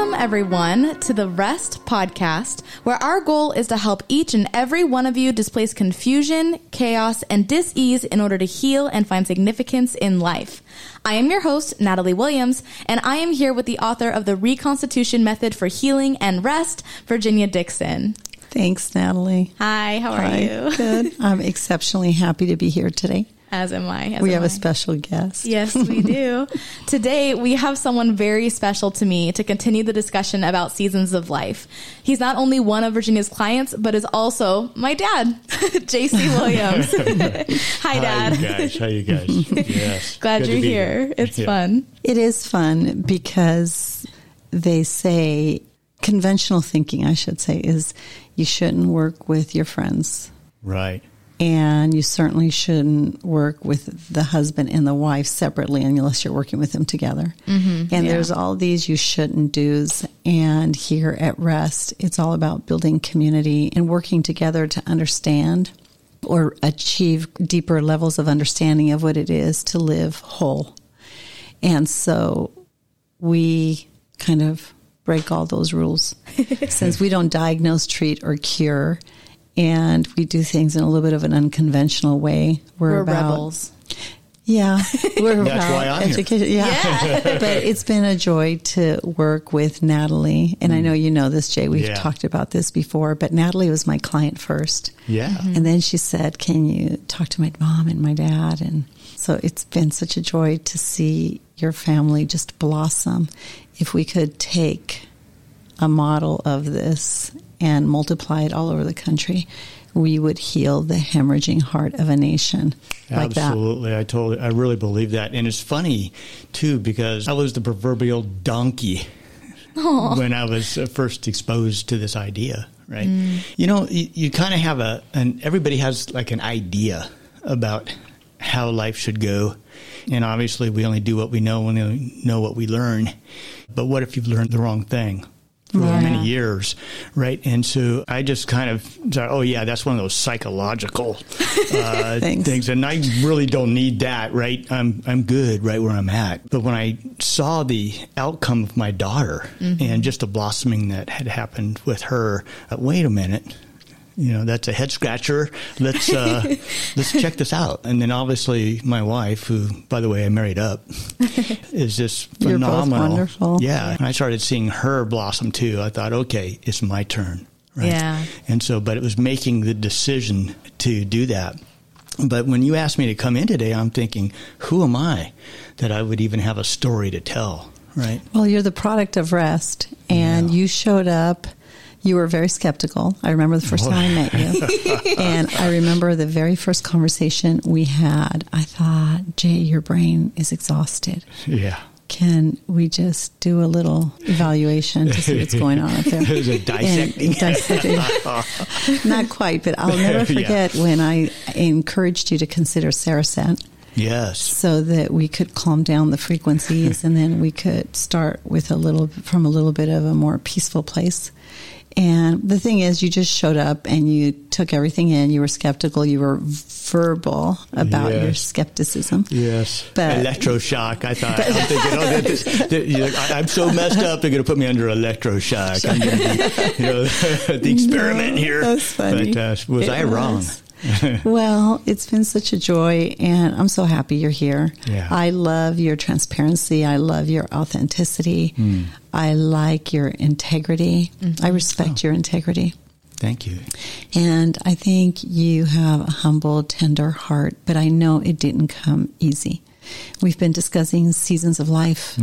Welcome, everyone, to the Rest Podcast, where our goal is to help each and every one of you displace confusion, chaos, and dis-ease in order to heal and find significance in life. I am your host, Natalie Williams, and I am here with the author of the Reconstitution Method for Healing and Rest, Virginia Dixon. Thanks, Natalie. Hi, how are Hi. you? Good. I'm exceptionally happy to be here today. As am I. as we am have I. a special guest. Yes, we do. Today, we have someone very special to me to continue the discussion about seasons of life. He's not only one of Virginia's clients, but is also my dad, JC Williams. Hi, Dad. Hi, you guys. How you guys? Yes. Glad Good you're be here. It's Yeah. fun. It is fun because they say conventional thinking, I should say, is you shouldn't work with your friends. Right. And you certainly shouldn't work with the husband and the wife separately unless you're working with them together. Mm-hmm. and yeah. there's all these you shouldn't do's. And here at Rest, it's all about building community and working together to understand or achieve deeper levels of understanding of what it is to live whole. And so we kind of break all those rules since we don't diagnose, treat, or cure. And we do things in a little bit of an unconventional way. We're, We're about, rebels. Yeah, we're That's about why I'm here. education. Yeah. but it's been a joy to work with Natalie, and I know you know this, Jay. We've Yeah. talked about this before, but Natalie was my client first, Yeah. Mm-hmm. and then she said, "Can you talk to my mom and my dad?" And so it's been such a joy to see your family just blossom. If we could take a model of this and multiply it all over the country, we would heal the hemorrhaging heart of a nation like that. Absolutely. I totally, I really believe that. And it's funny, too, because I was the proverbial donkey when I was uh, first exposed to this idea, right? You know, you, you kind of have a, and everybody has like an idea about how life should go. And obviously, we only do what we know when we know what we learn. But what if you've learned the wrong thing? For Yeah. many years, right? And so I just kind of thought, oh yeah, that's one of those psychological uh, things, and I really don't need that, right? I'm I'm good right where I'm at. But when I saw the outcome of my daughter and just the blossoming that had happened with her, uh, wait a minute. You know that's a head scratcher. Let's uh, let's check this out. And then obviously my wife, who by the way I married up, is just You're both phenomenal. wonderful. Yeah, and I started seeing her blossom too. I thought, okay, it's my turn. Right? Yeah. And so, but it was making the decision to do that. But when you asked me to come in today, I'm thinking, who am I that I would even have a story to tell? Right. Well, you're the product of rest, and Yeah. you showed up. You were very skeptical. I remember the first time I met you. and I remember the very first conversation we had. I thought, Jay, your brain is exhausted. Yeah. Can we just do a little evaluation to see what's going on up there? Dissecting. dissecting. Not quite, but I'll never Yeah. forget when I encouraged you to consider Saracen Yes. so that we could calm down the frequencies and then we could start with a little from a little bit of a more peaceful place. And the thing is, you just showed up and you took everything in. You were skeptical. You were verbal about your skepticism. Yes. But- electroshock. I thought, I'm thinking, oh, this, this, you know, I, I'm so messed up, they're going to put me under electroshock. I'm going to be, you know, the experiment No, here. that's funny. But uh, was It I wrong? well, it's been such a joy, and I'm so happy you're here. Yeah. I love your transparency. I love your authenticity. Hmm. I like your integrity. Mm-hmm. I respect your integrity. Thank you. And I think you have a humble, tender heart, but I know it didn't come easy. We've been discussing seasons of life,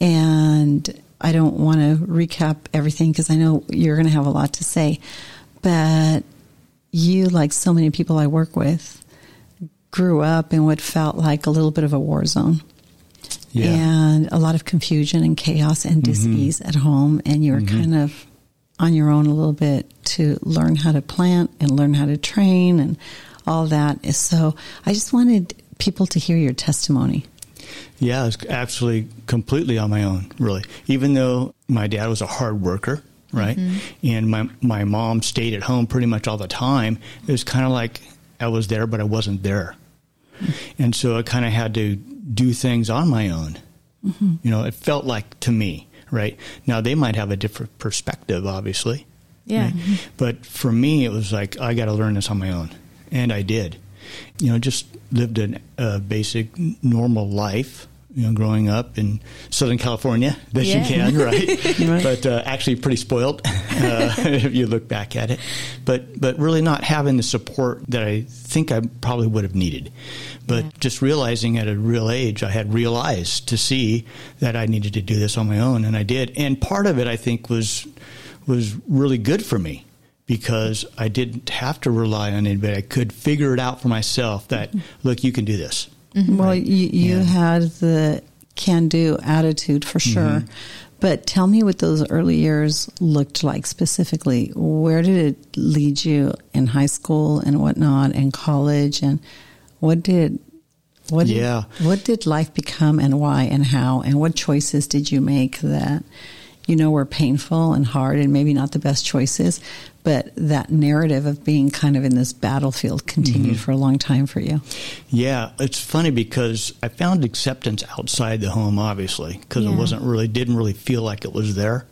and I don't want to recap everything because I know you're going to have a lot to say. But you, like so many people I work with, grew up in what felt like a little bit of a war zone. Yeah. and a lot of confusion and chaos and mm-hmm. dis-ease at home. And you were mm-hmm. kind of on your own a little bit to learn how to plant and learn how to train and all that. So i just wanted people to hear your testimony. Yeah, I was actually completely on my own, really. Even though my dad was a hard worker, right? Mm-hmm. And my my mom stayed at home pretty much all the time. It was kind of like I was there, but I wasn't there. Mm-hmm. And so I kind of had to do things on my own. Mm-hmm. You know, it felt like to me, right? Now they might have a different perspective, obviously. Yeah. right? But for me, it was like I got to learn this on my own, and I did. You know, just lived an, a basic normal life. You know, growing up in Southern California, that Yeah. you can, right? Right. But uh, actually, pretty spoiled uh, if you look back at it. But but really not having the support that I think I probably would have needed. But Yeah. just realizing at a real age, I had realized to see that I needed to do this on my own, and I did. And part of it, I think, was was really good for me because I didn't have to rely on anybody. I could figure it out for myself. That look, you can do this. Mm-hmm. Well, you, you Yeah. had the can do attitude for sure. Mm-hmm. But tell me what those early years looked like specifically. Where did it lead you in high school and whatnot and college? And what did. What did, Yeah. what did life become and why and how and what choices did you make that you know were painful and hard and maybe not the best choices but that narrative of being kind of in this battlefield continued mm-hmm. for a long time for you Yeah, it's funny because I found acceptance outside the home, obviously, because Yeah. it wasn't really didn't really feel like it was there.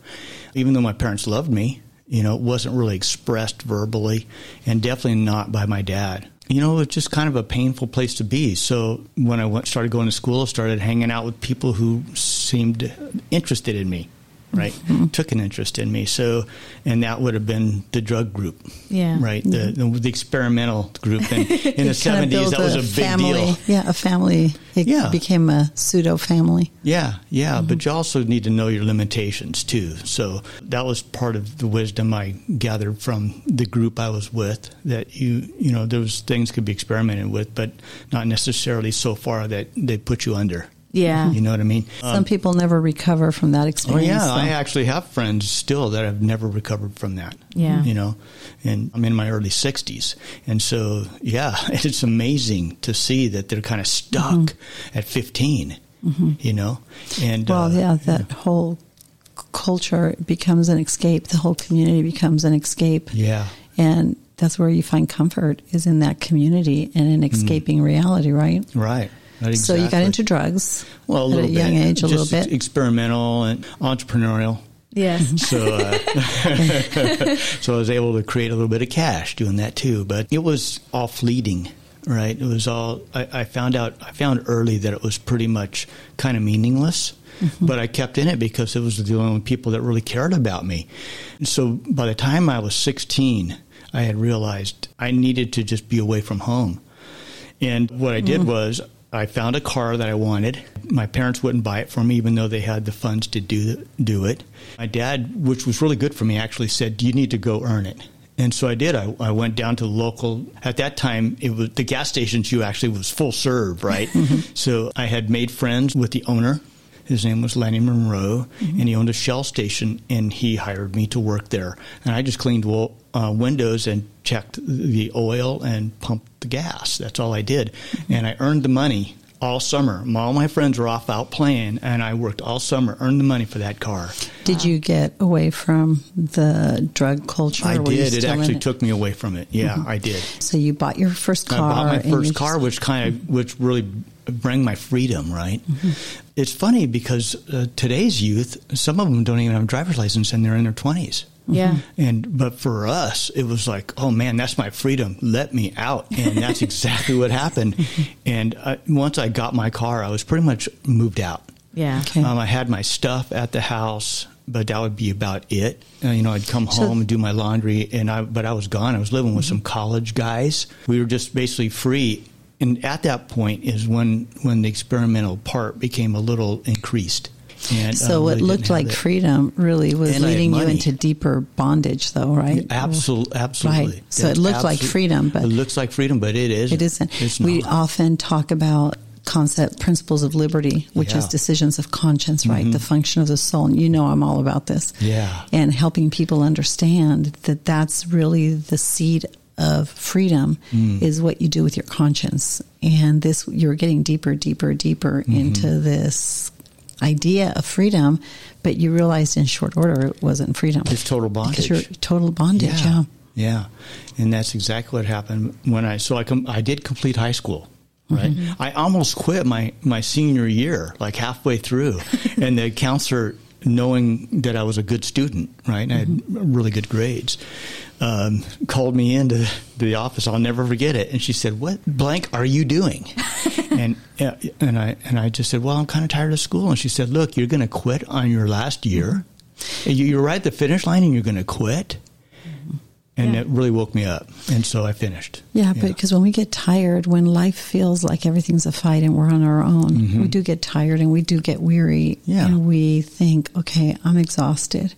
Even though my parents loved me, you know, it wasn't really expressed verbally, and definitely not by my dad. You know, it was just kind of a painful place to be. So when I went, started going to school, I started hanging out with people who seemed interested in me. Right, took an interest in me. So, and that would have been the drug group. Yeah. right. The the, the experimental group. And in the You kind of seventies, that was a big family. deal. Yeah, a family. It Yeah. became a pseudo family. Yeah, yeah, Mm-hmm. but you also need to know your limitations too. So that was part of the wisdom I gathered from the group I was with. That you, you know, those things could be experimented with, but not necessarily so far that they put you under. Yeah. You know what I mean? Some people never recover from that experience. Oh yeah, so- I actually have friends still that have never recovered from that. Yeah. you know, and I'm in my early 60s, and so yeah, it's amazing to see that they're kind of stuck at 15. You know, and Mm-hmm. well, uh, yeah, that whole culture becomes an escape. The whole community becomes an escape. yeah. And that's where you find comfort is in that community and in escaping reality, right? Right. Right, So you got into drugs well, a at a young bit. age, a Just little bit. experimental and entrepreneurial. Yes. So, uh, so I was able to create a little bit of cash doing that too. But it was all fleeting, right? It was all. I, I found out. I found early that it was pretty much kind of meaningless. But I kept in it because it was the only people that really cared about me. And so by the time I was 16, I had realized I needed to just be away from home. And what I did was I found a car that I wanted. My parents wouldn't buy it for me, even though they had the funds to do do it. My dad, which was really good for me, actually said, "You need to go earn it." And so I did. I, I went down to the local. At that time, it was the gas stations. You actually was full serve, right? Mm-hmm. so I had made friends with the owner. His name was Lenny Monroe, mm-hmm. and he owned a Shell station, and he hired me to work there. And I just cleaned wo- uh, windows and checked the oil and pumped the gas. That's all I did, and I earned the money all summer. All my friends were off out playing, and I worked all summer, earned the money for that car. Did you get away from the drug culture? I or were you did. It actually it? took me away from it. Yeah, I did. So you bought your first I car. bought my first just- car, which kind of which really bring my freedom. Right? It's funny because uh, today's youth, some of them don't even have a driver's license, and they're in their twenties. Yeah. And but for us, it was like, oh man, that's my freedom. Let me out, and that's exactly what happened. And uh, once I got my car, I was pretty much moved out. Yeah. Okay. Um, I had my stuff at the house, but that would be about it. Uh, you know, I'd come So- home and do my laundry, and I but I was gone. I was living with some college guys. We were just basically free. And at that point is when when the experimental part became a little increased. And So uh, what looked like it. freedom really was And leading you into deeper bondage, though, right? Absolutely, absolutely. Right. So it looked like freedom, but- it looks like freedom, but it is. It isn't. It's we not. often talk about concept principles of liberty, which is Yeah. Mm-hmm. decisions of conscience, right? The function of the soul. And you know, I'm all about this. Yeah. And helping people understand that that's really the seed of freedom Mm. is what you do with your conscience. And this, you're getting deeper, deeper, deeper Mm-hmm. into this idea of freedom, but you realized in short order it wasn't freedom. It's total Because you're bondage. total bondage, yeah. Yeah, and that's exactly what happened when I. So I com- I did complete high school. Right, Mm-hmm. I almost quit my my senior year, like halfway through, and the counselor knowing that I was a good student, right? And I had really good grades. Um, called me into the office. I'll never forget it. And she said, "What blank are you doing?" and and I and I just said, "Well, I'm kind of tired of school." And she said, "Look, you're going to quit on your last year. You- You're right at the finish line, and you're going to quit." It really woke me up, and so I finished. Yeah, but because when we get tired, when life feels like everything's a fight and we're on our own, mm-hmm. we do get tired and we do get weary. Yeah. And we think, okay, I'm exhausted.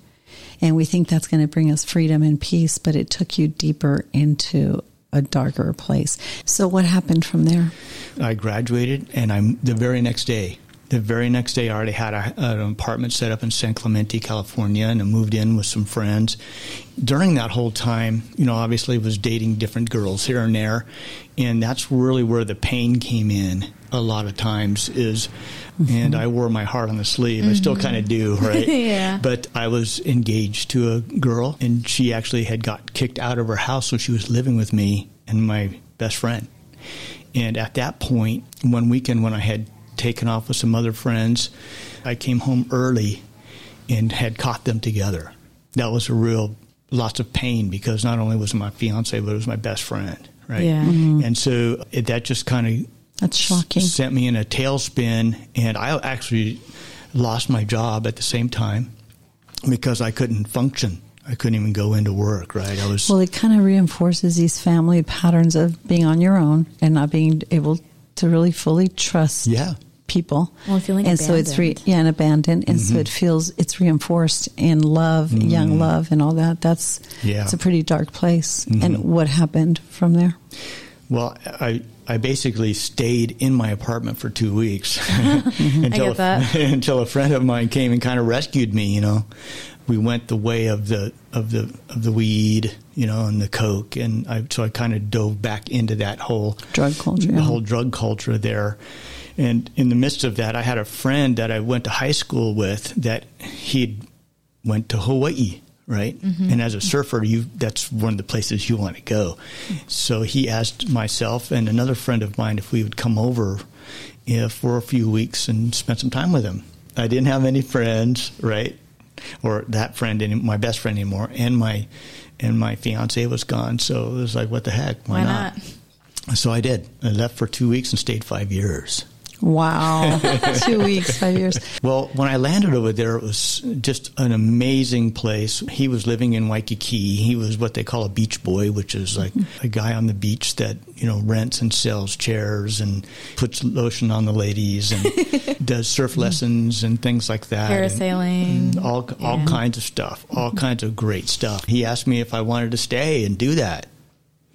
And we think that's going to bring us freedom and peace, but it took you deeper into a darker place. So what happened from there? I graduated, and I'm the very next day. The very next day, I already had a, an apartment set up in San Clemente, California, and I moved in with some friends. During that whole time, you know, obviously was dating different girls here and there, and that's really where the pain came in. A lot of times is, mm-hmm. and I wore my heart on the sleeve. I still mm-hmm. kind of do, right? Yeah. But I was engaged to a girl, and she actually had got kicked out of her house, so she was living with me and my best friend. And at that point, one weekend when I had taken off with some other friends, I came home early and had caught them together. That was a real lots of pain because not only was it my fiance, but it was my best friend, right? Yeah. Mm-hmm. And so it, that just kind of That's shocking. sent me in a tailspin, and I actually lost my job at the same time because I couldn't function. I couldn't even go into work. Right? I was Well, it kind of reinforces these family patterns of being on your own and not being able to really fully trust yeah. People. Well, feeling and so it's re- yeah, and abandoned, and so Mm-hmm. it feels it's reinforced in love, young love, and all that. That's Yeah. it's a pretty dark place. Mhm. And what happened from there? Well, I I basically stayed in my apartment for two weeks until get that. A, until a friend of mine came and kind of rescued me. You know, we went the way of the of the of the weed, you know, and the coke, and I so I kind of dove back into that whole Drug culture, the yeah. whole drug culture there. And in the midst of that, I had a friend that I went to high school with that he'd went to Hawaii, right? Mm-hmm. And as a surfer, you that's one of the places you want to go. So he asked myself and another friend of mine if we would come over uh, for a few weeks and spend some time with him. I didn't have any friends, right? Or that friend, any, my best friend anymore, and my and my fiance was gone. So it was like, what the heck? Why, Why not? not? So I did. I left for two weeks and stayed five years. Wow, two weeks, five years. Well, when I landed over there, it was just an amazing place. He was living in Waikiki. He was what they call a beach boy, which is like a guy on the beach that, you know, rents and sells chairs and puts lotion on the ladies and does surf mm-hmm. lessons and things like that. And- Parasailing. and all, all Yeah. kinds of stuff, all kinds of great stuff. He asked me if I wanted to stay and do that.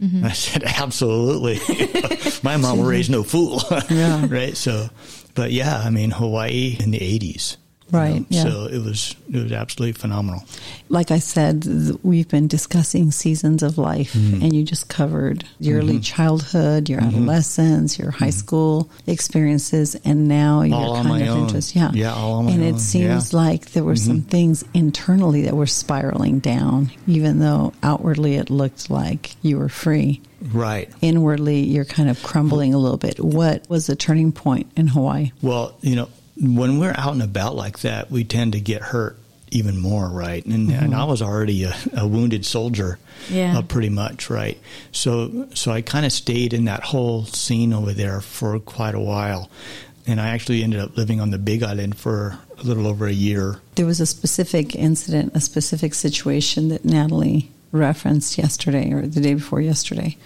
Mm-hmm. I said, absolutely. My mom raised no fool. Yeah. right. So, but yeah, I mean, Hawaii in the 80s. You Right, know, yeah. So it was, it was absolutely phenomenal. Like I said, th- we've been discussing seasons of life, Mm-hmm. and you just covered your early mm-hmm. childhood, your mm-hmm. adolescence, your high mm-hmm. school experiences, and now your All on kind of own. interest. Yeah, Yeah, all on my and own, it seems yeah. like there were some things internally that were spiraling down, even though outwardly it looked like you were free. Right. Inwardly, you're kind of crumbling a little bit. What was the turning point in Hawaii? Well, you know, when we're out and about like that, we tend to get hurt even more, right? And, and I was already a, a wounded soldier, Yeah. uh, pretty much, right? So, so I kind of stayed in that whole scene over there for quite a while, and I actually ended up living on the Big Island for a little over a year. There was a specific incident, a specific situation that Natalie referenced yesterday or the day before yesterday.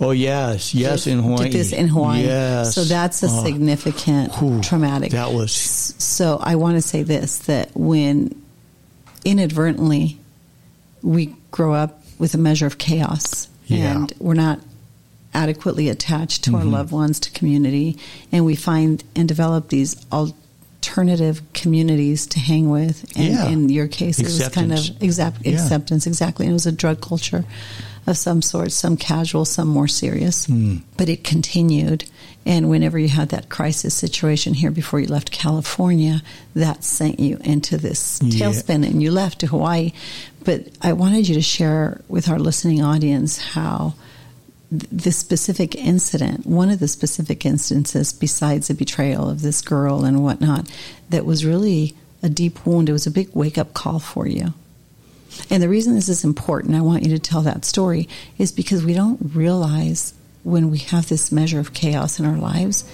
Oh yes, yes, in Hawaii. Did this in Hawaii. Yes. So that's a Oh, significant whew, traumatic. That was So I want to say this that when inadvertently we grow up with a measure of chaos Yeah. and we're not adequately attached to our Mm-hmm. loved ones, to community, and we find and develop these alternative communities to hang with. And Yeah. in your case, it was kind of Acceptance. exact Yeah. acceptance, exactly. And it was a drug culture of some sort, some casual, some more serious. Hmm. But it continued. And whenever you had that crisis situation here before you left California, that sent you into this Yeah. tailspin and you left to Hawaii. But I wanted you to share with our listening audience how th- this specific incident, one of the specific instances, besides the betrayal of this girl and whatnot, that was really a deep wound. It was a big wake up call for you. And the reason this is important, I want you to tell that story, is because we don't realize when we have this measure of chaos in our lives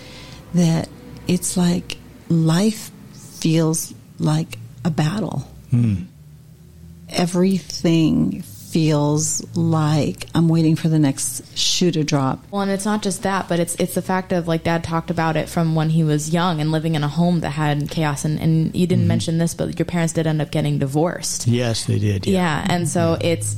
that it's like life feels like a battle. Hmm. Everything feels like I'm waiting for the next shoe to drop. Well, and it's not just that, but it's it's the fact of like Dad talked about it from when he was young and living in a home that had chaos. And, and you didn't mm-hmm. mention this, but your parents did end up getting divorced. Yes, they did. Yeah, and so mm-hmm. it's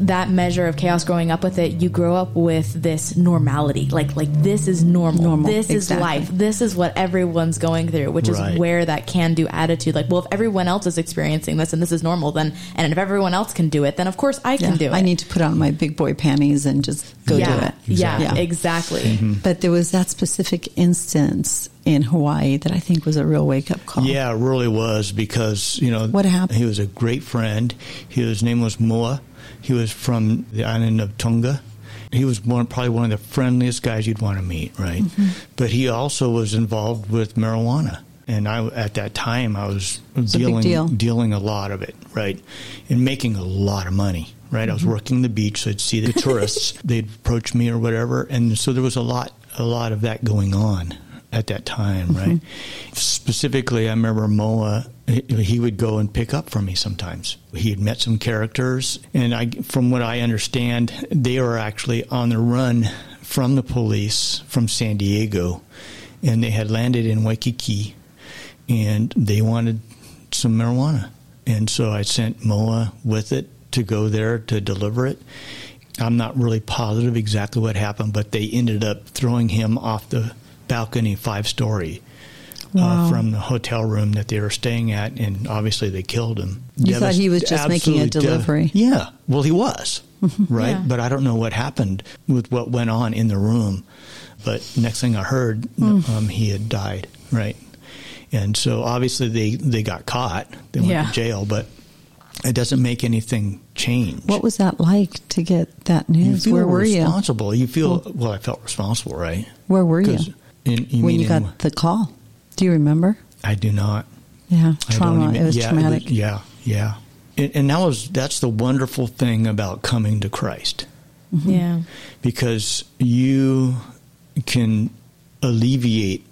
that measure of chaos growing up with it you grow up with this normality like like this is normal, Normal, this is life this is what everyone's going through which Right. is where that can do attitude like well if everyone else is experiencing this and this is normal then and if everyone else can do it then of course i can Yeah, do it I need to put on my big boy panties and just go yeah, do it. yeah Yeah. exactly mm-hmm. But there was that specific instance in Hawaii that I think was a real wake up call. Yeah, it really was because you know What happened? He was a great friend. His name was Moa. He was from the island of Tonga. He was one, probably one of the friendliest guys you'd want to meet, right? Mm-hmm. But he also was involved with marijuana, and I at that time I was a dealing deal. dealing a lot of it, right, and making a lot of money. Right, I was Mm-hmm. working the beach, so I'd see the tourists. they'd approach me or whatever, and so there was a lot, a lot of that going on at that time, right? Mm-hmm. Specifically, I remember Moa. He he would go and pick up for me sometimes. He had met some characters, and I, from what I understand, they were actually on the run from the police from San Diego, and they had landed in Waikiki, and they wanted some marijuana, and so I sent Moa with it to go there to deliver it. I'm not really positive exactly what happened, but they ended up throwing him off the balcony five story Wow. uh, from the hotel room that they were staying at, and obviously they killed him. You thought he was just making a delivery. yeah, well, he was, right? Yeah. But I don't know what happened with what went on in the room. But next thing I heard, Hmm. um, he had died, right? And so obviously they, they got caught. They went Yeah. to jail, but it doesn't make anything change. What was that like to get that news? Where were you? responsible. You feel well. I felt responsible, right? Where were you In, you when mean you in- got the call? Do you remember? I do not. Yeah, trauma. even- it was yeah, traumatic. yeah, yeah. And, and that was that's the wonderful thing about coming to Christ yeah because you can alleviate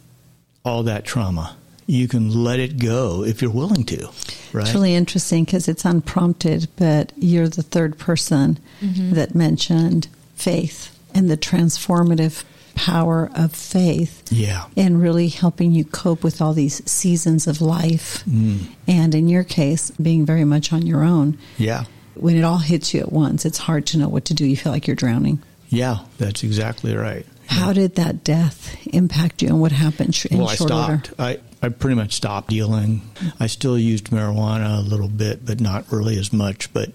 all that trauma. You can let it go if you're willing to, right? It's really interesting because it's unprompted, but you're the third person Mm-hmm. that mentioned faith and the transformative power of faith yeah. in really helping you cope with all these seasons of life. Mm. And in your case, being very much on your own. Yeah. When it all hits you at once, it's hard to know what to do. You feel like you're drowning. Yeah, that's exactly right. How did that death impact you and what happened in well, I short order? stopped. I, I pretty much stopped dealing. I still used marijuana a little bit, but not really as much. But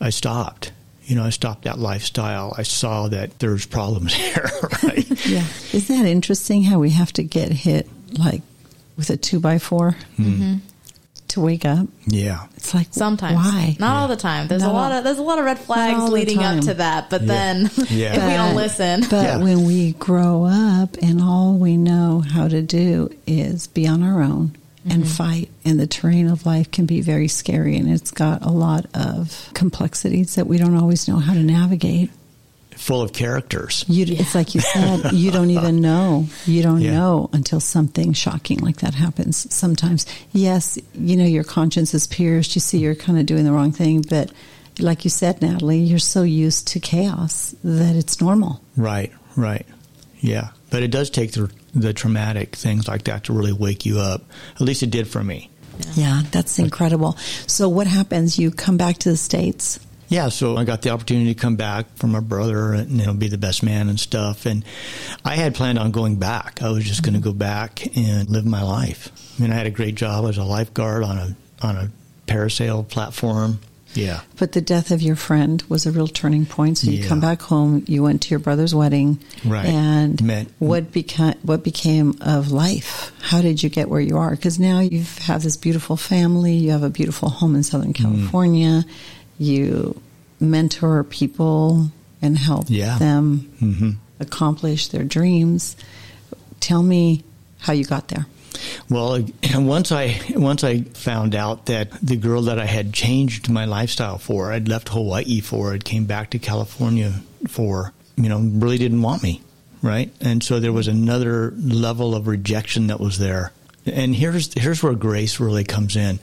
I stopped. You know, I stopped that lifestyle. I saw that there's problems there, right? Yeah. Isn't that interesting how we have to get hit like with a two by 4 Mm-hmm. to wake up? yeah. It's like sometimes Why? not all the time there's Not a lot all- of there's a lot of red flags leading up to that but Yeah. then Yeah. if we don't listen But Yeah. when we grow up and all we know how to do is be on our own and Mm-hmm. fight, and the terrain of life can be very scary, and it's got a lot of complexities that we don't always know how to navigate. Full of characters. You, It's like you said, you don't even know. You don't Yeah. know until something shocking like that happens. Sometimes, yes, you know, your conscience is pierced. You see you're kind of doing the wrong thing, but like you said, Natalie, you're so used to chaos that it's normal. Right, right. Yeah. But it does take the, the traumatic things like that to really wake you up. At least it did for me. Yeah, that's incredible. So what happens? You come back to the States. Yeah, so I got the opportunity to come back for my brother and you know be the best man and stuff. And I had planned on going back. I was just going to mm-hmm. go back and live my life. I mean, I had a great job as a lifeguard on a on a parasail platform. Yeah, But the death of your friend was a real turning point. So you Yeah. come back home, you went to your brother's wedding. Right. And Met- what became what became of life? How did you get where you are? Because now you have this beautiful family, you have a beautiful home in Southern Mm-hmm. California, you mentor people and help Yeah. them hmm accomplish their dreams. Tell me how you got there. Well, once I once I found out that the girl that I had changed my lifestyle for, I'd left Hawaii for, I'd came back to California for, you know, really didn't want me, right? And so there was another level of rejection that was there. And here's here's where grace really comes in.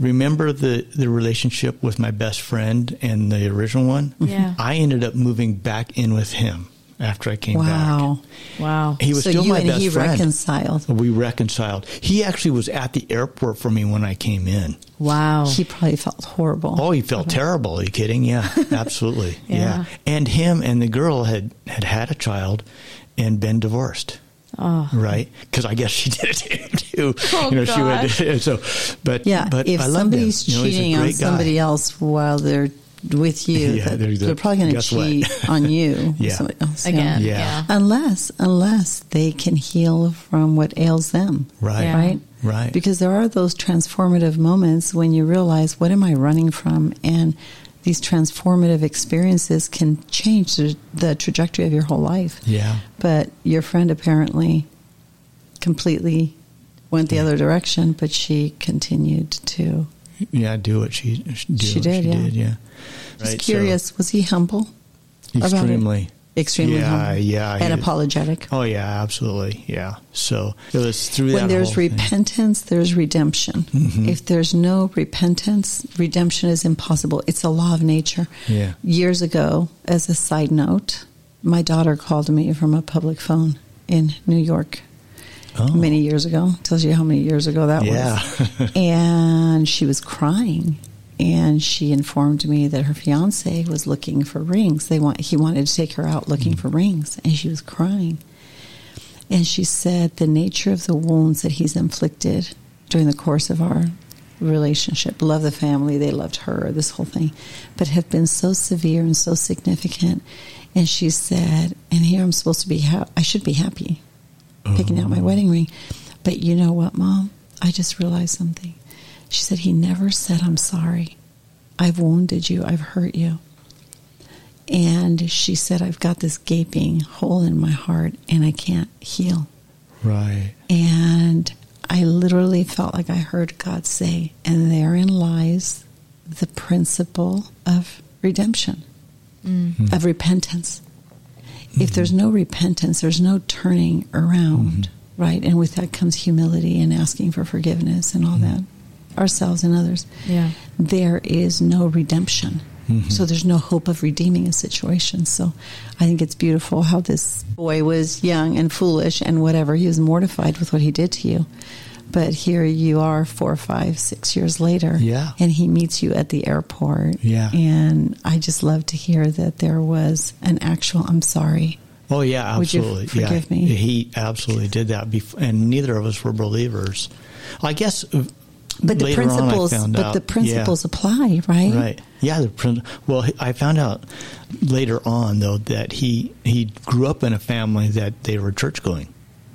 Remember the the relationship with my best friend and the original one? Yeah. I ended up moving back in with him after I came Wow. back. Wow. Wow. He was so still you my and best he friend. reconciled. We reconciled. He actually was at the airport for me when I came in. Wow. He probably felt horrible. Oh, he felt terrible. Are you kidding? Yeah, absolutely. Yeah. yeah. And him and the girl had, had had a child and been divorced. Oh. Right? Because I guess she did it to him too. Oh, you know, she gosh. would. So, but Yeah, but if I somebody's him. You know, cheating on great guy. somebody else while they're with you, Yeah, that- they're- they're, probably going to guess what? cheat on you. Yeah. somebody else, Again. Yeah. Yeah. Unless, unless they can heal from what ails them. Right. Yeah. Right? Right. Because there are those transformative moments when you realize, what am I running from? And these transformative experiences can change the, the trajectory of your whole life. Yeah. But your friend apparently completely went the other direction, but she continued to. Yeah, do what she, do She did, She yeah. did, yeah. Just Right, so- curious, was he humble? Extremely. Extremely Yeah, humble. yeah, And apologetic. Oh, yeah, absolutely. Yeah. So it was through that when there's whole thing. repentance, there's redemption. Mhm. If there's no repentance, redemption is impossible. It's a law of nature. Yeah. Years ago, as a side note, my daughter called me from a public phone in New York Oh. many years ago. Tells you how many years ago that Yeah. was. and she was crying. And she informed me that her fiance was looking for rings. They want he wanted to take her out looking mm. for rings, and she was crying. And she said the nature of the wounds that he's inflicted during the course of our relationship, love the family, they loved her, this whole thing, but have been so severe and so significant. And she said, and here I'm supposed to be, ha- I should be happy Oh. picking out my wedding ring. But you know what, Mom? I just realized something. She said, He never said, I'm sorry. I've wounded you. I've hurt you. And she said, I've got this gaping hole in my heart and I can't heal. Right. And I literally felt like I heard God say, and therein lies the principle of redemption, mm. hmm. of repentance. If there's no repentance, there's no turning around, right? And with that comes humility and asking for forgiveness and all that, ourselves and others. Yeah. There is no redemption. Mm-hmm. So there's no hope of redeeming a situation. So I think it's beautiful how this boy was young and foolish and whatever. He was mortified with what he did to you. But here you are four, five, six years later. Yeah. And he meets you at the airport. Yeah. And I just love to hear that there was an actual, I'm sorry. Oh yeah, Would you absolutely. forgive yeah. me? He absolutely did that, before, and neither of us were believers. I guess. uh, But the later on principles, found but out- the yeah. principles apply, right? Right. Yeah. The well, I found out later on though that he he grew up in a family that they were church going.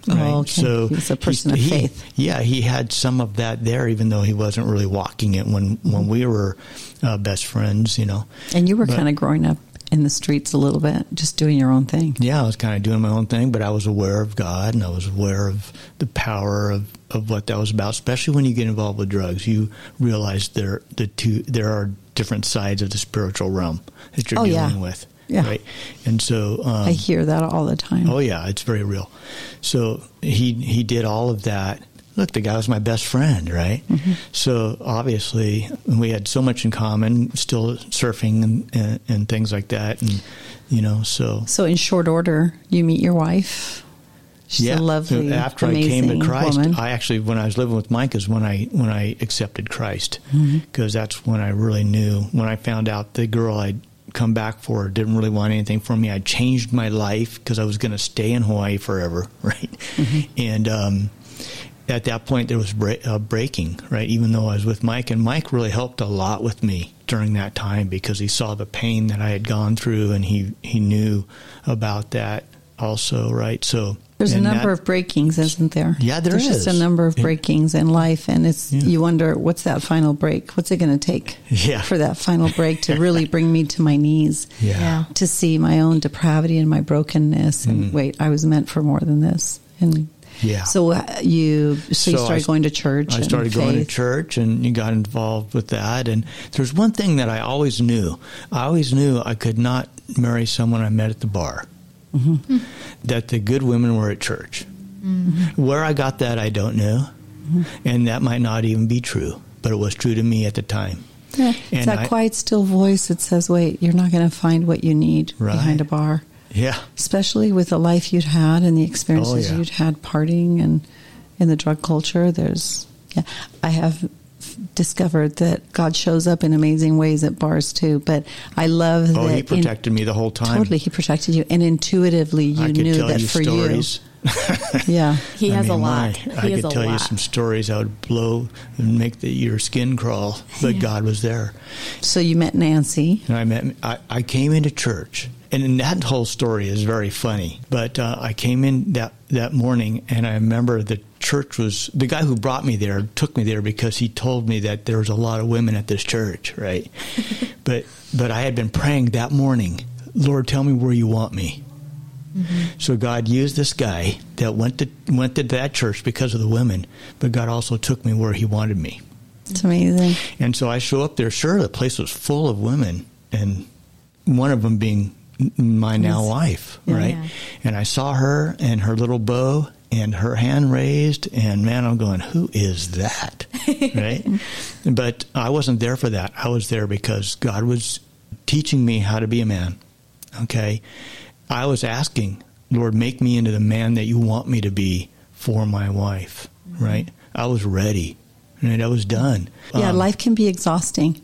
Oh, okay. So He was a person of he- faith. Yeah, he had some of that there, even though he wasn't really walking it when when we were uh, best friends. You know. And you were kind of growing up in the streets a little bit, just doing your own thing. Yeah, I was kind of doing my own thing, but I was aware of God and I was aware of the power of, of what that was about. Especially when you get involved with drugs, you realize there the two there are different sides of the spiritual realm that you're Oh, yeah. dealing with. Yeah. Right. And so um, I hear that all the time. Oh yeah, it's very real. So he he did all of that. Look, the guy was my best friend, right? Mm-hmm. So obviously we had so much in common, still surfing and, and, and things like that, and you know, so So, in short order, you meet your wife. She's a lovely, After I amazing came to Christ, woman. I actually, when I was living with Mike, is when I when I accepted Christ, Mm-hmm. because that's when I really knew. When I found out the girl I'd come back for didn't really want anything from me, I changed my life because I was going to stay in Hawaii forever, right? Mm-hmm. And um, at that point, there was break, uh, breaking, right? Even though I was with Mike, and Mike really helped a lot with me during that time because he saw the pain that I had gone through, and he he knew about that also, right? So There's a number that- of breakings, isn't there? Yeah, there There's just a number of breakings in life, and it's Yeah. you wonder what's that final break? What's it going to take Yeah. for that final break to really bring me to my knees? Yeah. to see my own depravity and my brokenness, and Mm. wait, I was meant for more than this. And Yeah. So uh, you so, you So I started s- going to church. I and started going to church and you got involved with that. And there's one thing that I always knew. I always knew I could not marry someone I met at the bar. Mm-hmm. That the good women were at church. Where I got that, I don't know. Mm-hmm. And that might not even be true, but it was true to me at the time. Yeah, it's that I- quiet, still voice that says, "Wait, you're not going to find what you need Right. behind a bar." Yeah. Especially with the life you'd had and the experiences Oh, yeah. you'd had partying and in the drug culture. There's, yeah, I have discovered that God shows up in amazing ways at bars too. But I love Oh, that he in- protected me the whole time. totally He protected you, and intuitively you I could knew tell that you for stories. you, yeah. He I has a lot. my, he I could a tell you some stories I would blow and make the, your skin crawl, but God was there. So you met Nancy. And I met, I, I came into church, and that whole story is very funny. But uh, I came in that that morning, and I remember the church was the guy who brought me there took me there because he told me that there was a lot of women at this church, right? but but I had been praying that morning, Lord, tell me where you want me. Mm-hmm. So God used this guy that went to went to that church because of the women, but God also took me where He wanted me. It's amazing. And so I show up there. Sure, the place was full of women, and one of them being my now wife, right? Yeah. And I saw her and her little bow and her hand raised, and man, I'm going, who is that, right? But I wasn't there for that. I was there because God was teaching me how to be a man. Okay, I was asking, Lord, make me into the man that you want me to be for my wife, right? I was ready. Right, I was done. Yeah, Um, life can be exhausting.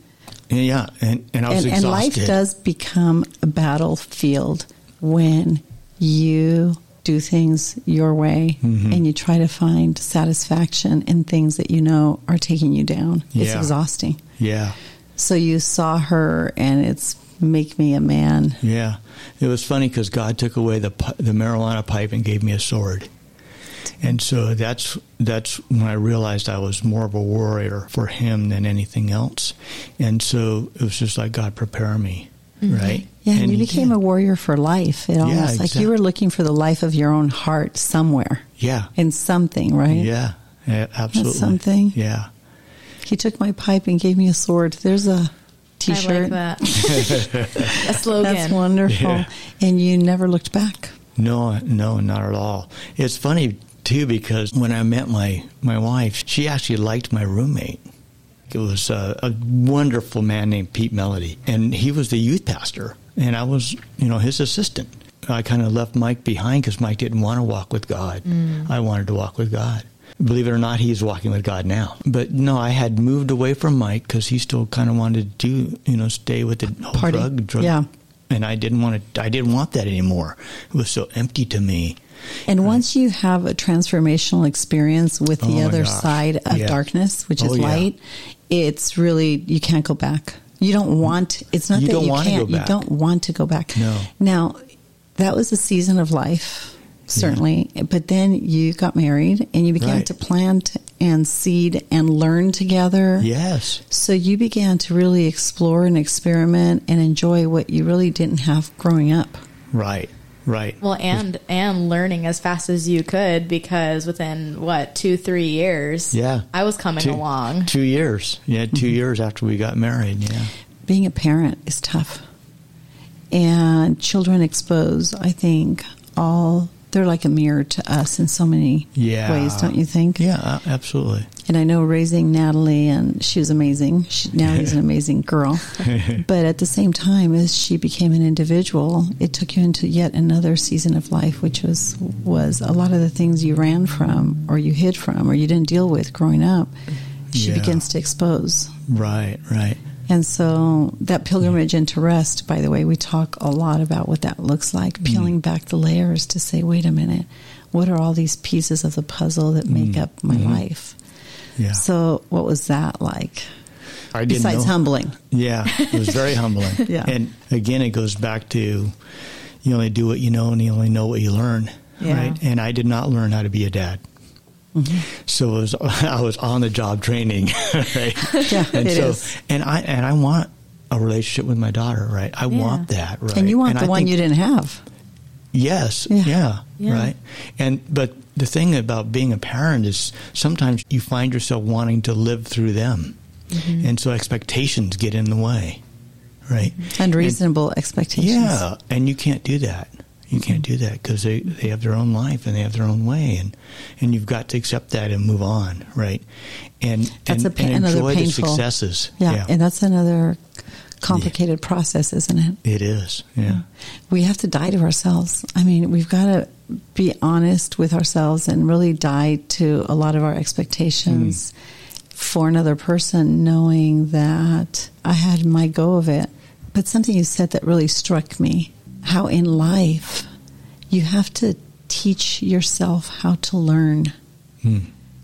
yeah, and, and I was and, and life does become a battlefield when you do things your way Mm-hmm. and you try to find satisfaction in things that you know are taking you down. It's Yeah. exhausting. Yeah, So you saw her, and it's make me a man. yeah. It was funny because God took away the the marijuana pipe and gave me a sword, and so that's that's when I realized I was more of a warrior for Him than anything else, and so it was just like God prepare me, Mm-hmm. right? Yeah, and, you He became did. a warrior for life. It almost like you were looking for the life of your own heart somewhere yeah, in something, right? yeah, yeah, absolutely something. Yeah, He took my pipe and gave me a sword. There's a t-shirt. like that. a slogan. That's wonderful. Yeah. And you never looked back. No, no, not at all. It's funny too because when I met my my wife, she actually liked my roommate. It was a, a wonderful man named Pete Melody, and he was the youth pastor, and I was, you know, his assistant. I kind of left Mike behind because Mike didn't want to walk with God. Mm. I wanted to walk with God. Believe it or not, he's walking with God now. But no, I had moved away from Mike because he still kind of wanted to do, you know, stay with the whole Party. drug, drug. Yeah. And I didn't want to. I didn't want that anymore. It was so empty to me. And once you have a transformational experience with the Oh other gosh. side of Yeah. darkness, which oh, is Oh, yeah. light, it's really you can't go back. You don't want. It's not You that you can't. You don't want to go back. No. Now, that was a season of life, certainly. But then you got married and you began Right. to plant and seed and learn together. Yes. So you began to really explore and experiment and enjoy what you really didn't have growing up. Right. Right. Well, and and learning as fast as you could because within what two three years, Yeah. I was coming two, along. Two years. Yeah, 2 years after we got married. Yeah. Being a parent is tough. And children expose, I think, all they're like a mirror to us in so many Yeah. ways, don't you think? Yeah, uh, absolutely. And I know raising Natalie, and she was amazing. She, Natalie's an amazing girl. but at the same time, as she became an individual, it took you into yet another season of life, which was was a lot of the things you ran from, or you hid from, or you didn't deal with growing up. She Yeah. begins to expose. Right, right. And so that pilgrimage into rest, by the way, we talk a lot about what that looks like, mm. peeling back the layers to say, wait a minute, what are all these pieces of the puzzle that make mm. up my mm-hmm. life? Yeah. So, what was that like? I didn't Besides know. humbling. Yeah, it was very humbling. Yeah. And again, it goes back to you only do what you know and you only know what you learn. Yeah. Right. And I did not learn how to be a dad. Mm-hmm. So it was, I was on the job training, right? Yeah, and it so, is. and I and I want a relationship with my daughter, right? I want that, right? And you want the I one think- you didn't have. Yes. Yeah. Yeah. Yeah. Right. And but the thing about being a parent is sometimes you find yourself wanting to live through them, Mm-hmm. and so expectations get in the way. Right. Unreasonable expectations. Yeah, and you can't do that. You can't do that because they, they have their own life and they have their own way, and and you've got to accept that and move on, right? And That's and, a pa- and enjoy the successes. Yeah, and that's another complicated process, isn't it? it is. Yeah, We have to die to ourselves. I mean, we've got to be honest with ourselves and really die to a lot of our expectations for another person, knowing that I had my go of it. But something you said that really struck me how in life you have to teach yourself how to learn. Hmm.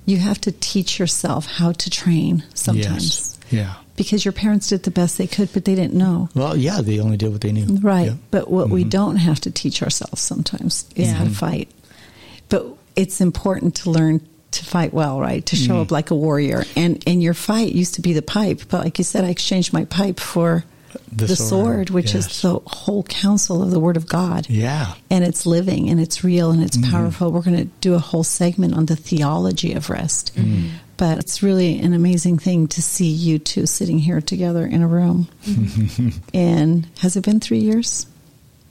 You have to teach yourself how to train sometimes. Yes. Yeah. Because your parents did the best they could, but they didn't know. Well, yeah, they only did what they knew. Right. Yeah. But what we Mhm. don't have to teach ourselves sometimes is Yeah. how to fight. But it's important to learn to fight well, right? To show Mhm. up like a warrior. And and your fight used to be the pipe, but like you said, I exchanged my pipe for The the, sword, sword, which yes. is the whole counsel of the Word of God. Yeah. And it's living and it's real and it's Mhm. powerful. We're going to do a whole segment on the theology of rest. Mm-hmm. But it's really an amazing thing to see you two sitting here together in a room. and has it been three years?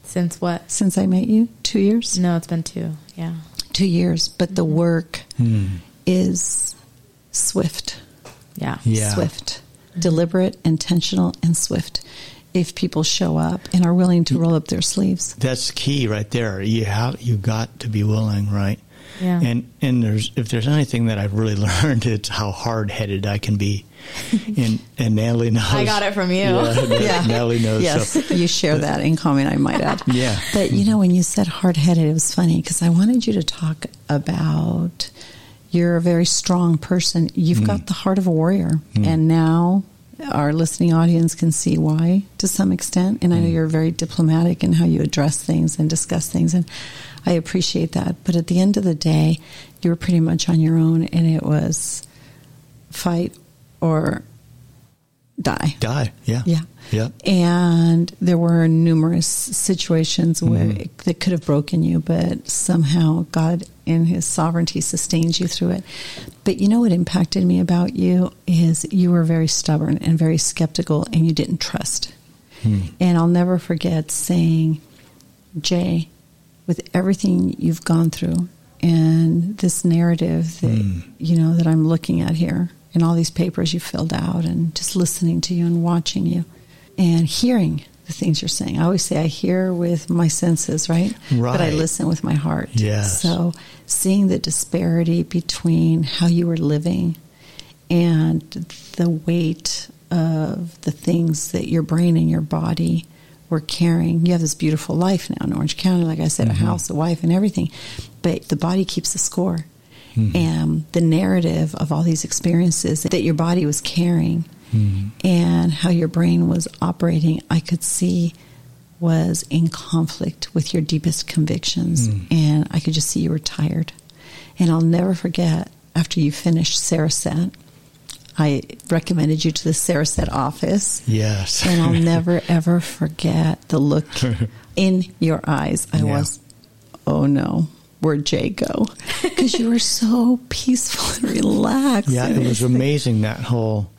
Since what? since I met you? Two years? No, it's been two. Yeah. Two years. But the mm-hmm. work Hmm. is swift. Yeah. Yeah. Swift. Mm-hmm. Deliberate, intentional, and swift. If people show up and are willing to mm. roll up their sleeves. That's key right there. You have you got to be willing, right? Yeah. And and there's if there's anything that I've really learned, it's how hard headed I can be. And and Natalie knows. I got it from you. Yeah, Natalie knows. Yes, So, you share that in common, I might add. Yeah. But you know, when you said hard headed, it was funny because I wanted you to talk about you're a very strong person. You've Mm. got the heart of a warrior. And now our listening audience can see why to some extent. And I know Mm. you're very diplomatic in how you address things and discuss things. And I appreciate that. But at the end of the day, you were pretty much on your own, and it was fight or die. die. Yeah. Yeah. Yeah. And there were numerous situations where Mhm. it, that could have broken you, but somehow God, in His sovereignty, sustains you through it. But you know what impacted me about you is you were very stubborn and very skeptical, and you didn't trust. Hmm. And I'll never forget saying, Jay, with everything you've gone through and this narrative that Mm. you know that I'm looking at here and all these papers you filled out and just listening to you and watching you and hearing the things you're saying. I always say I hear with my senses, right? Right. But I listen with my heart. Yes. So seeing the disparity between how you were living and the weight of the things that your brain and your body were carrying. You have this beautiful life now in Orange County, like I said, Mhm. a house, a wife, and everything. But the body keeps the score. Mhm. And the narrative of all these experiences that your body was carrying Mhm. and how your brain was operating, I could see was in conflict with your deepest convictions. Mm. And I could just see you were tired. And I'll never forget after you finished Cereset, I recommended you to the Cereset office. Yes. And I'll never ever forget the look in your eyes. I Yeah. was, oh no, where'd Jay go? Because you were so peaceful and relaxed. Yeah, it was amazing that whole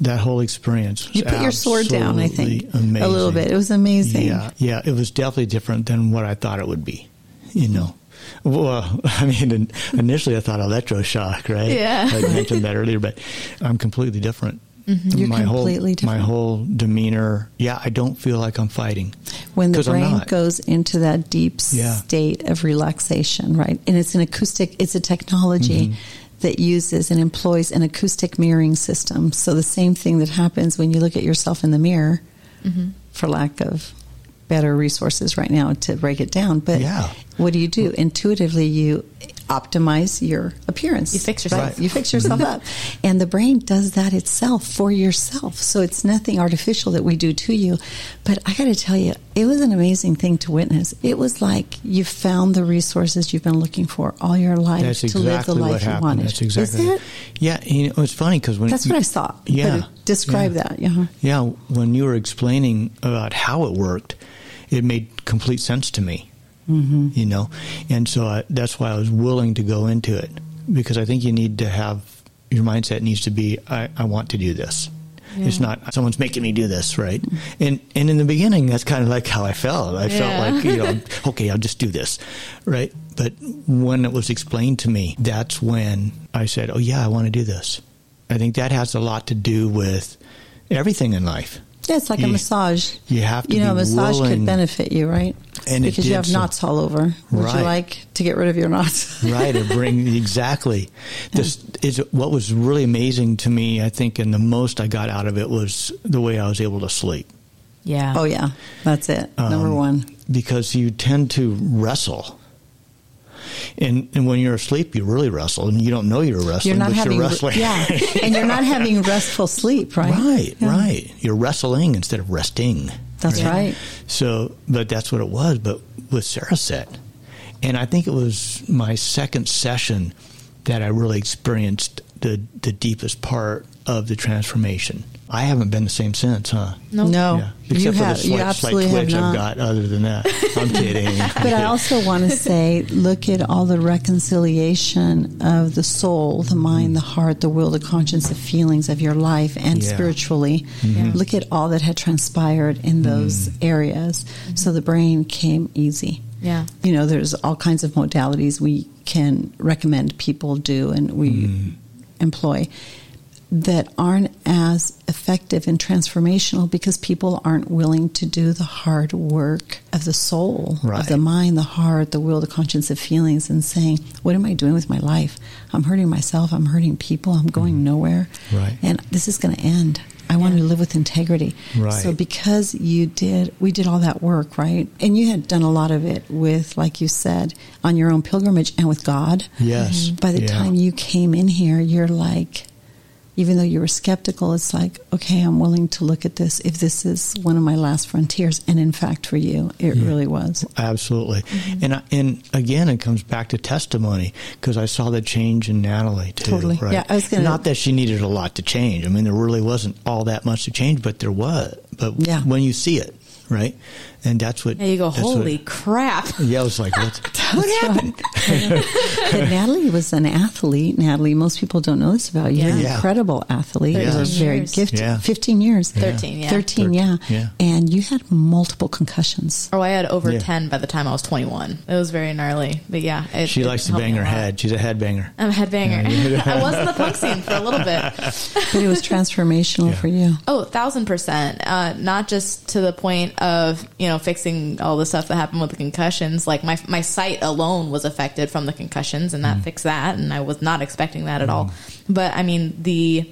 that whole experience. You put your sword down, I think, absolutely a little bit. It was amazing. Yeah, yeah, it was definitely different than what I thought it would be. You know, well, I mean, initially I thought electroshock, right? Yeah. I mentioned that earlier, but I'm completely different. You're my completely whole, different. My whole demeanor. Yeah, I don't feel like I'm fighting. when the 'Cause I'm brain goes into that deep Yeah. state of relaxation, right? And it's an acoustic, it's a technology Mm-hmm. that uses and employs an acoustic mirroring system. So the same thing that happens when you look at yourself in the mirror, Mm-hmm. for lack of better resources right now to break it down. But Yeah. what do you do? Intuitively, you optimize your appearance. You fix yourself. Right. You fix yourself up. And the brain does that itself for yourself. So it's nothing artificial that we do to you. But I got to tell you, it was an amazing thing to witness. It was like you found the resources you've been looking for all your life That's to exactly live the life you wanted. That's exactly. Is it? Yeah, you know, it's funny because when That's what I saw. Yeah. But describe Yeah. that. Yeah. Yeah, when you were explaining about how it worked, it made complete sense to me. Mm-hmm. You know, and so I, that's why I was willing to go into it because I think you need to have your mindset needs to be I, I want to do this. Yeah. It's not someone's making me do this, right? And and in the beginning, that's kind of like how I felt. I yeah. felt like you know, okay, I'll just do this, right? But when it was explained to me, that's when I said, oh yeah, I want to do this. I think that has a lot to do with everything in life. Yeah, it's like you, a massage. You have to, you know, a massage willing. could benefit you, right? And because you have so. knots all over. Would right. you like to get rid of your knots? right, or bring exactly. This is what was really amazing to me. I think, and the most I got out of it was the way I was able to sleep. Yeah. Oh yeah, that's it. Um, Number one. Because you tend to wrestle. And, and when you're asleep, you really wrestle, and you don't know you're wrestling, you're not but having, you're wrestling. Yeah, and you're not having restful sleep, right? Right, yeah. right. You're wrestling instead of resting. That's right? right. So, but that's what it was. But with Cereset, and I think it was my second session that I really experienced the the deepest part of the transformation. I haven't been the same since, huh? No, no. Yeah. Except you for have, the slight, you slight twitch. I've got. Other than that, I'm kidding. but I also want to say, look at all the reconciliation of the soul, the mm-hmm. mind, the heart, the will, the conscience, the feelings of your life, and Yeah. spiritually. Mhm. Look at all that had transpired in mm-hmm. those areas. Mm-hmm. So the brain came easy. Yeah. You know, there's all kinds of modalities we can recommend people do and we employ that aren't as effective and transformational because people aren't willing to do the hard work of the soul, Right. of the mind, the heart, the will, the conscience, the feelings, and saying, What am I doing with my life? I'm hurting myself, I'm hurting people, I'm going mm. nowhere. Right. And this is going to end. I want Yeah. to live with integrity. Right. So because you did, we did all that work, right? And you had done a lot of it with, like you said, on your own pilgrimage and with God. Yes. By the Yeah. time you came in here, you're like, even though you were skeptical, it's like, okay, I'm willing to look at this if this is one of my last frontiers. And in fact, for you, it Yeah. really was. Absolutely, mm-hmm. and I- and again, it comes back to testimony because I saw the change in Natalie too. Totally. Right? Yeah, I was gonna- Not that she needed a lot to change. I mean, there really wasn't all that much to change, but there was. But Yeah. when you see it, right, and that's what. Yeah, you go, that's what- holy crap. yeah, I was like, what? what happened? But Natalie was an athlete. Natalie, most people don't know this about you. You're an Yeah. incredible athlete. You were Yes. very gifted. Yeah. 15 years. 13, yeah. 13, yeah. Yeah. And you had multiple concussions. Oh, I had over Yeah. 10 by the time I was 21. It was very gnarly. But yeah. It, She it likes to bang her head. She's a head banger. I'm a headbanger. I was in the punk scene for a little bit. But it was transformational Yeah. for you. Oh, thousand percent. Uh, not just to the point of you know fixing all the stuff that happened with the concussions. Like my my sight alone was affected from the concussions, and that mm. fixed that. And I was not expecting that at all. Mm. But I mean the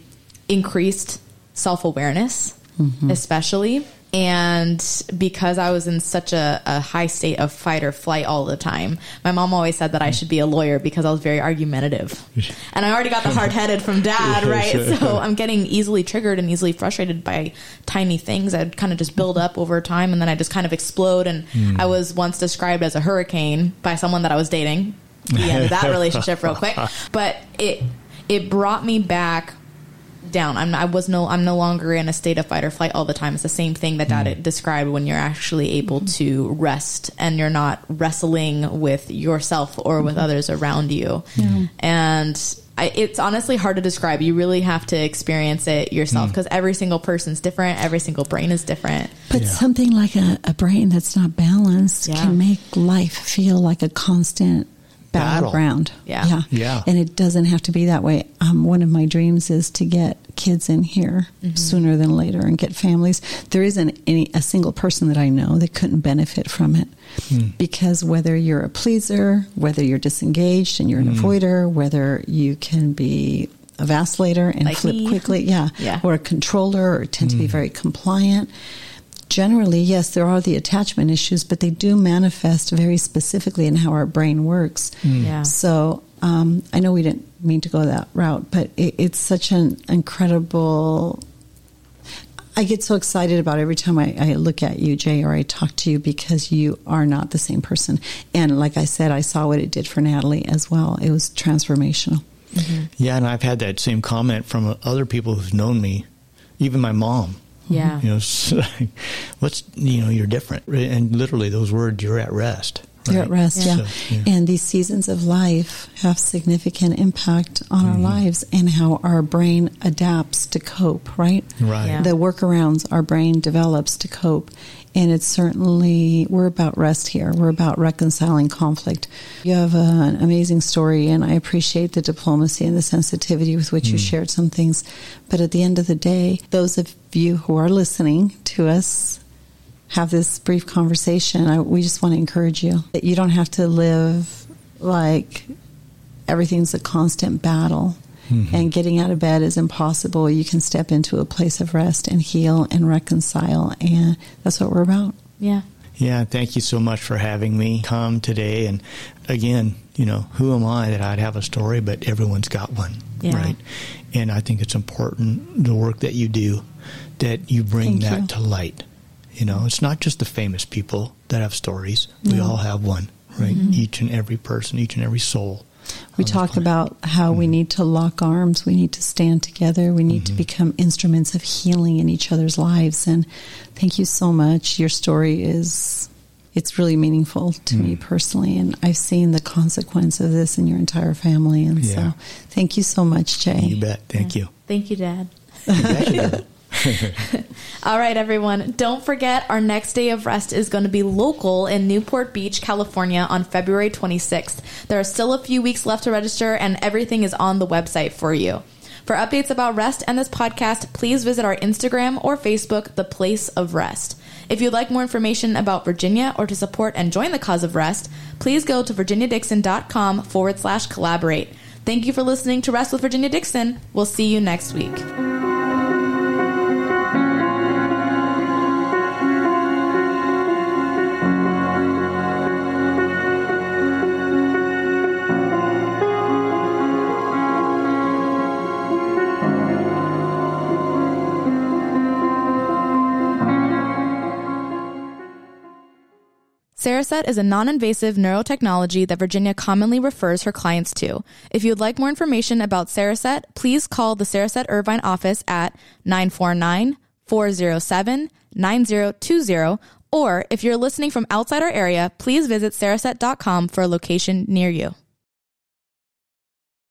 increased self awareness, mm-hmm. especially. And because I was in such a, a high state of fight or flight all the time, my mom always said that I should be a lawyer because I was very argumentative. And I already got the hard headed from dad, right? So I'm getting easily triggered and easily frustrated by tiny things. I'd kind of just build up over time and then I just kind of explode. And hmm. I was once described as a hurricane by someone that I was dating. The end of that relationship real quick. But it it brought me back down. I'm I was no I'm no longer in a state of fight or flight all the time. It's the same thing that Dad mm. described when you're actually able mm-hmm. to rest and you're not wrestling with yourself or with mm-hmm. others around you. And I, it's honestly hard to describe. You really have to experience it yourself mm. because every single person's different. Every single brain is different. But Yeah. something like a, a brain that's not balanced Yeah. can make life feel like a constant Battle. battleground. Yeah. yeah, Yeah. And it doesn't have to be that way. Um, one of my dreams is to get kids in here mm-hmm. sooner than later and get families. There isn't any a single person that I know that couldn't benefit from it. Hmm. Because whether you're a pleaser, whether you're disengaged and you're an hmm. avoider, whether you can be a vacillator and Like flip me. quickly, yeah, Yeah. or a controller or tend to be hmm. very compliant. Generally, yes, there are the attachment issues, but they do manifest very specifically in how our brain works. Yeah. So um, I know we didn't mean to go that route, but it, it's such an incredible. I get so excited about every time I, I look at you, Jay, or I talk to you because you are not the same person. And like I said, I saw what it did for Natalie as well. It was transformational. Yeah, and I've had that same comment from other people who've known me, even my mom. Mm-hmm. Yeah. You know, like, what's you know, you're different, and literally those words, you're at rest, They're at rest, yeah. So, yeah. And these seasons of life have significant impact on mm-hmm. our lives and how our brain adapts to cope, right? Right. Yeah. The workarounds our brain develops to cope. And it's certainly, we're about rest here. We're about reconciling conflict. You have a, an amazing story, and I appreciate the diplomacy and the sensitivity with which mm. you shared some things. But at the end of the day, those of you who are listening to us have this brief conversation, I, we just want to encourage you that you don't have to live like everything's a constant battle. Mm-hmm. And getting out of bed is impossible. You can step into a place of rest and heal and reconcile. And that's what we're about. Yeah. Yeah. Thank you so much for having me come today. And again, you know, who am I that I'd have a story, but everyone's got one. Yeah. Right. And I think it's important the work that you do, that you bring Thank that you. to light you know, it's not just the famous people that have stories. We all have one, right? Mm-hmm. Each and every person, each and every soul. We talk about how mm-hmm. we need to lock arms, we need to stand together, we need mm-hmm. to become instruments of healing in each other's lives. And thank you so much. Your story is it's really meaningful to me mm. personally and I've seen the consequence of this in your entire family and yeah. so thank you so much, Jay. You bet. Thank yeah. you. Thank you, Dad. All right, everyone. Don't forget our next day of rest is going to be local in Newport Beach, California on February 26th. There are still a few weeks left to register, and everything is on the website for you. For updates about rest and this podcast, please visit our Instagram or Facebook, The Place of Rest. If you'd like more information about Virginia or to support and join the cause of rest, please go to virginiadixon.com forward slash collaborate. Thank you for listening to Rest with Virginia Dixon. We'll see you next week. Cereset is a non-invasive neurotechnology that Virginia commonly refers her clients to. If you would like more information about Cereset, please call the Cereset Irvine office at 949-407-9020 or if you're listening from outside our area, please visit cereset.com for a location near you.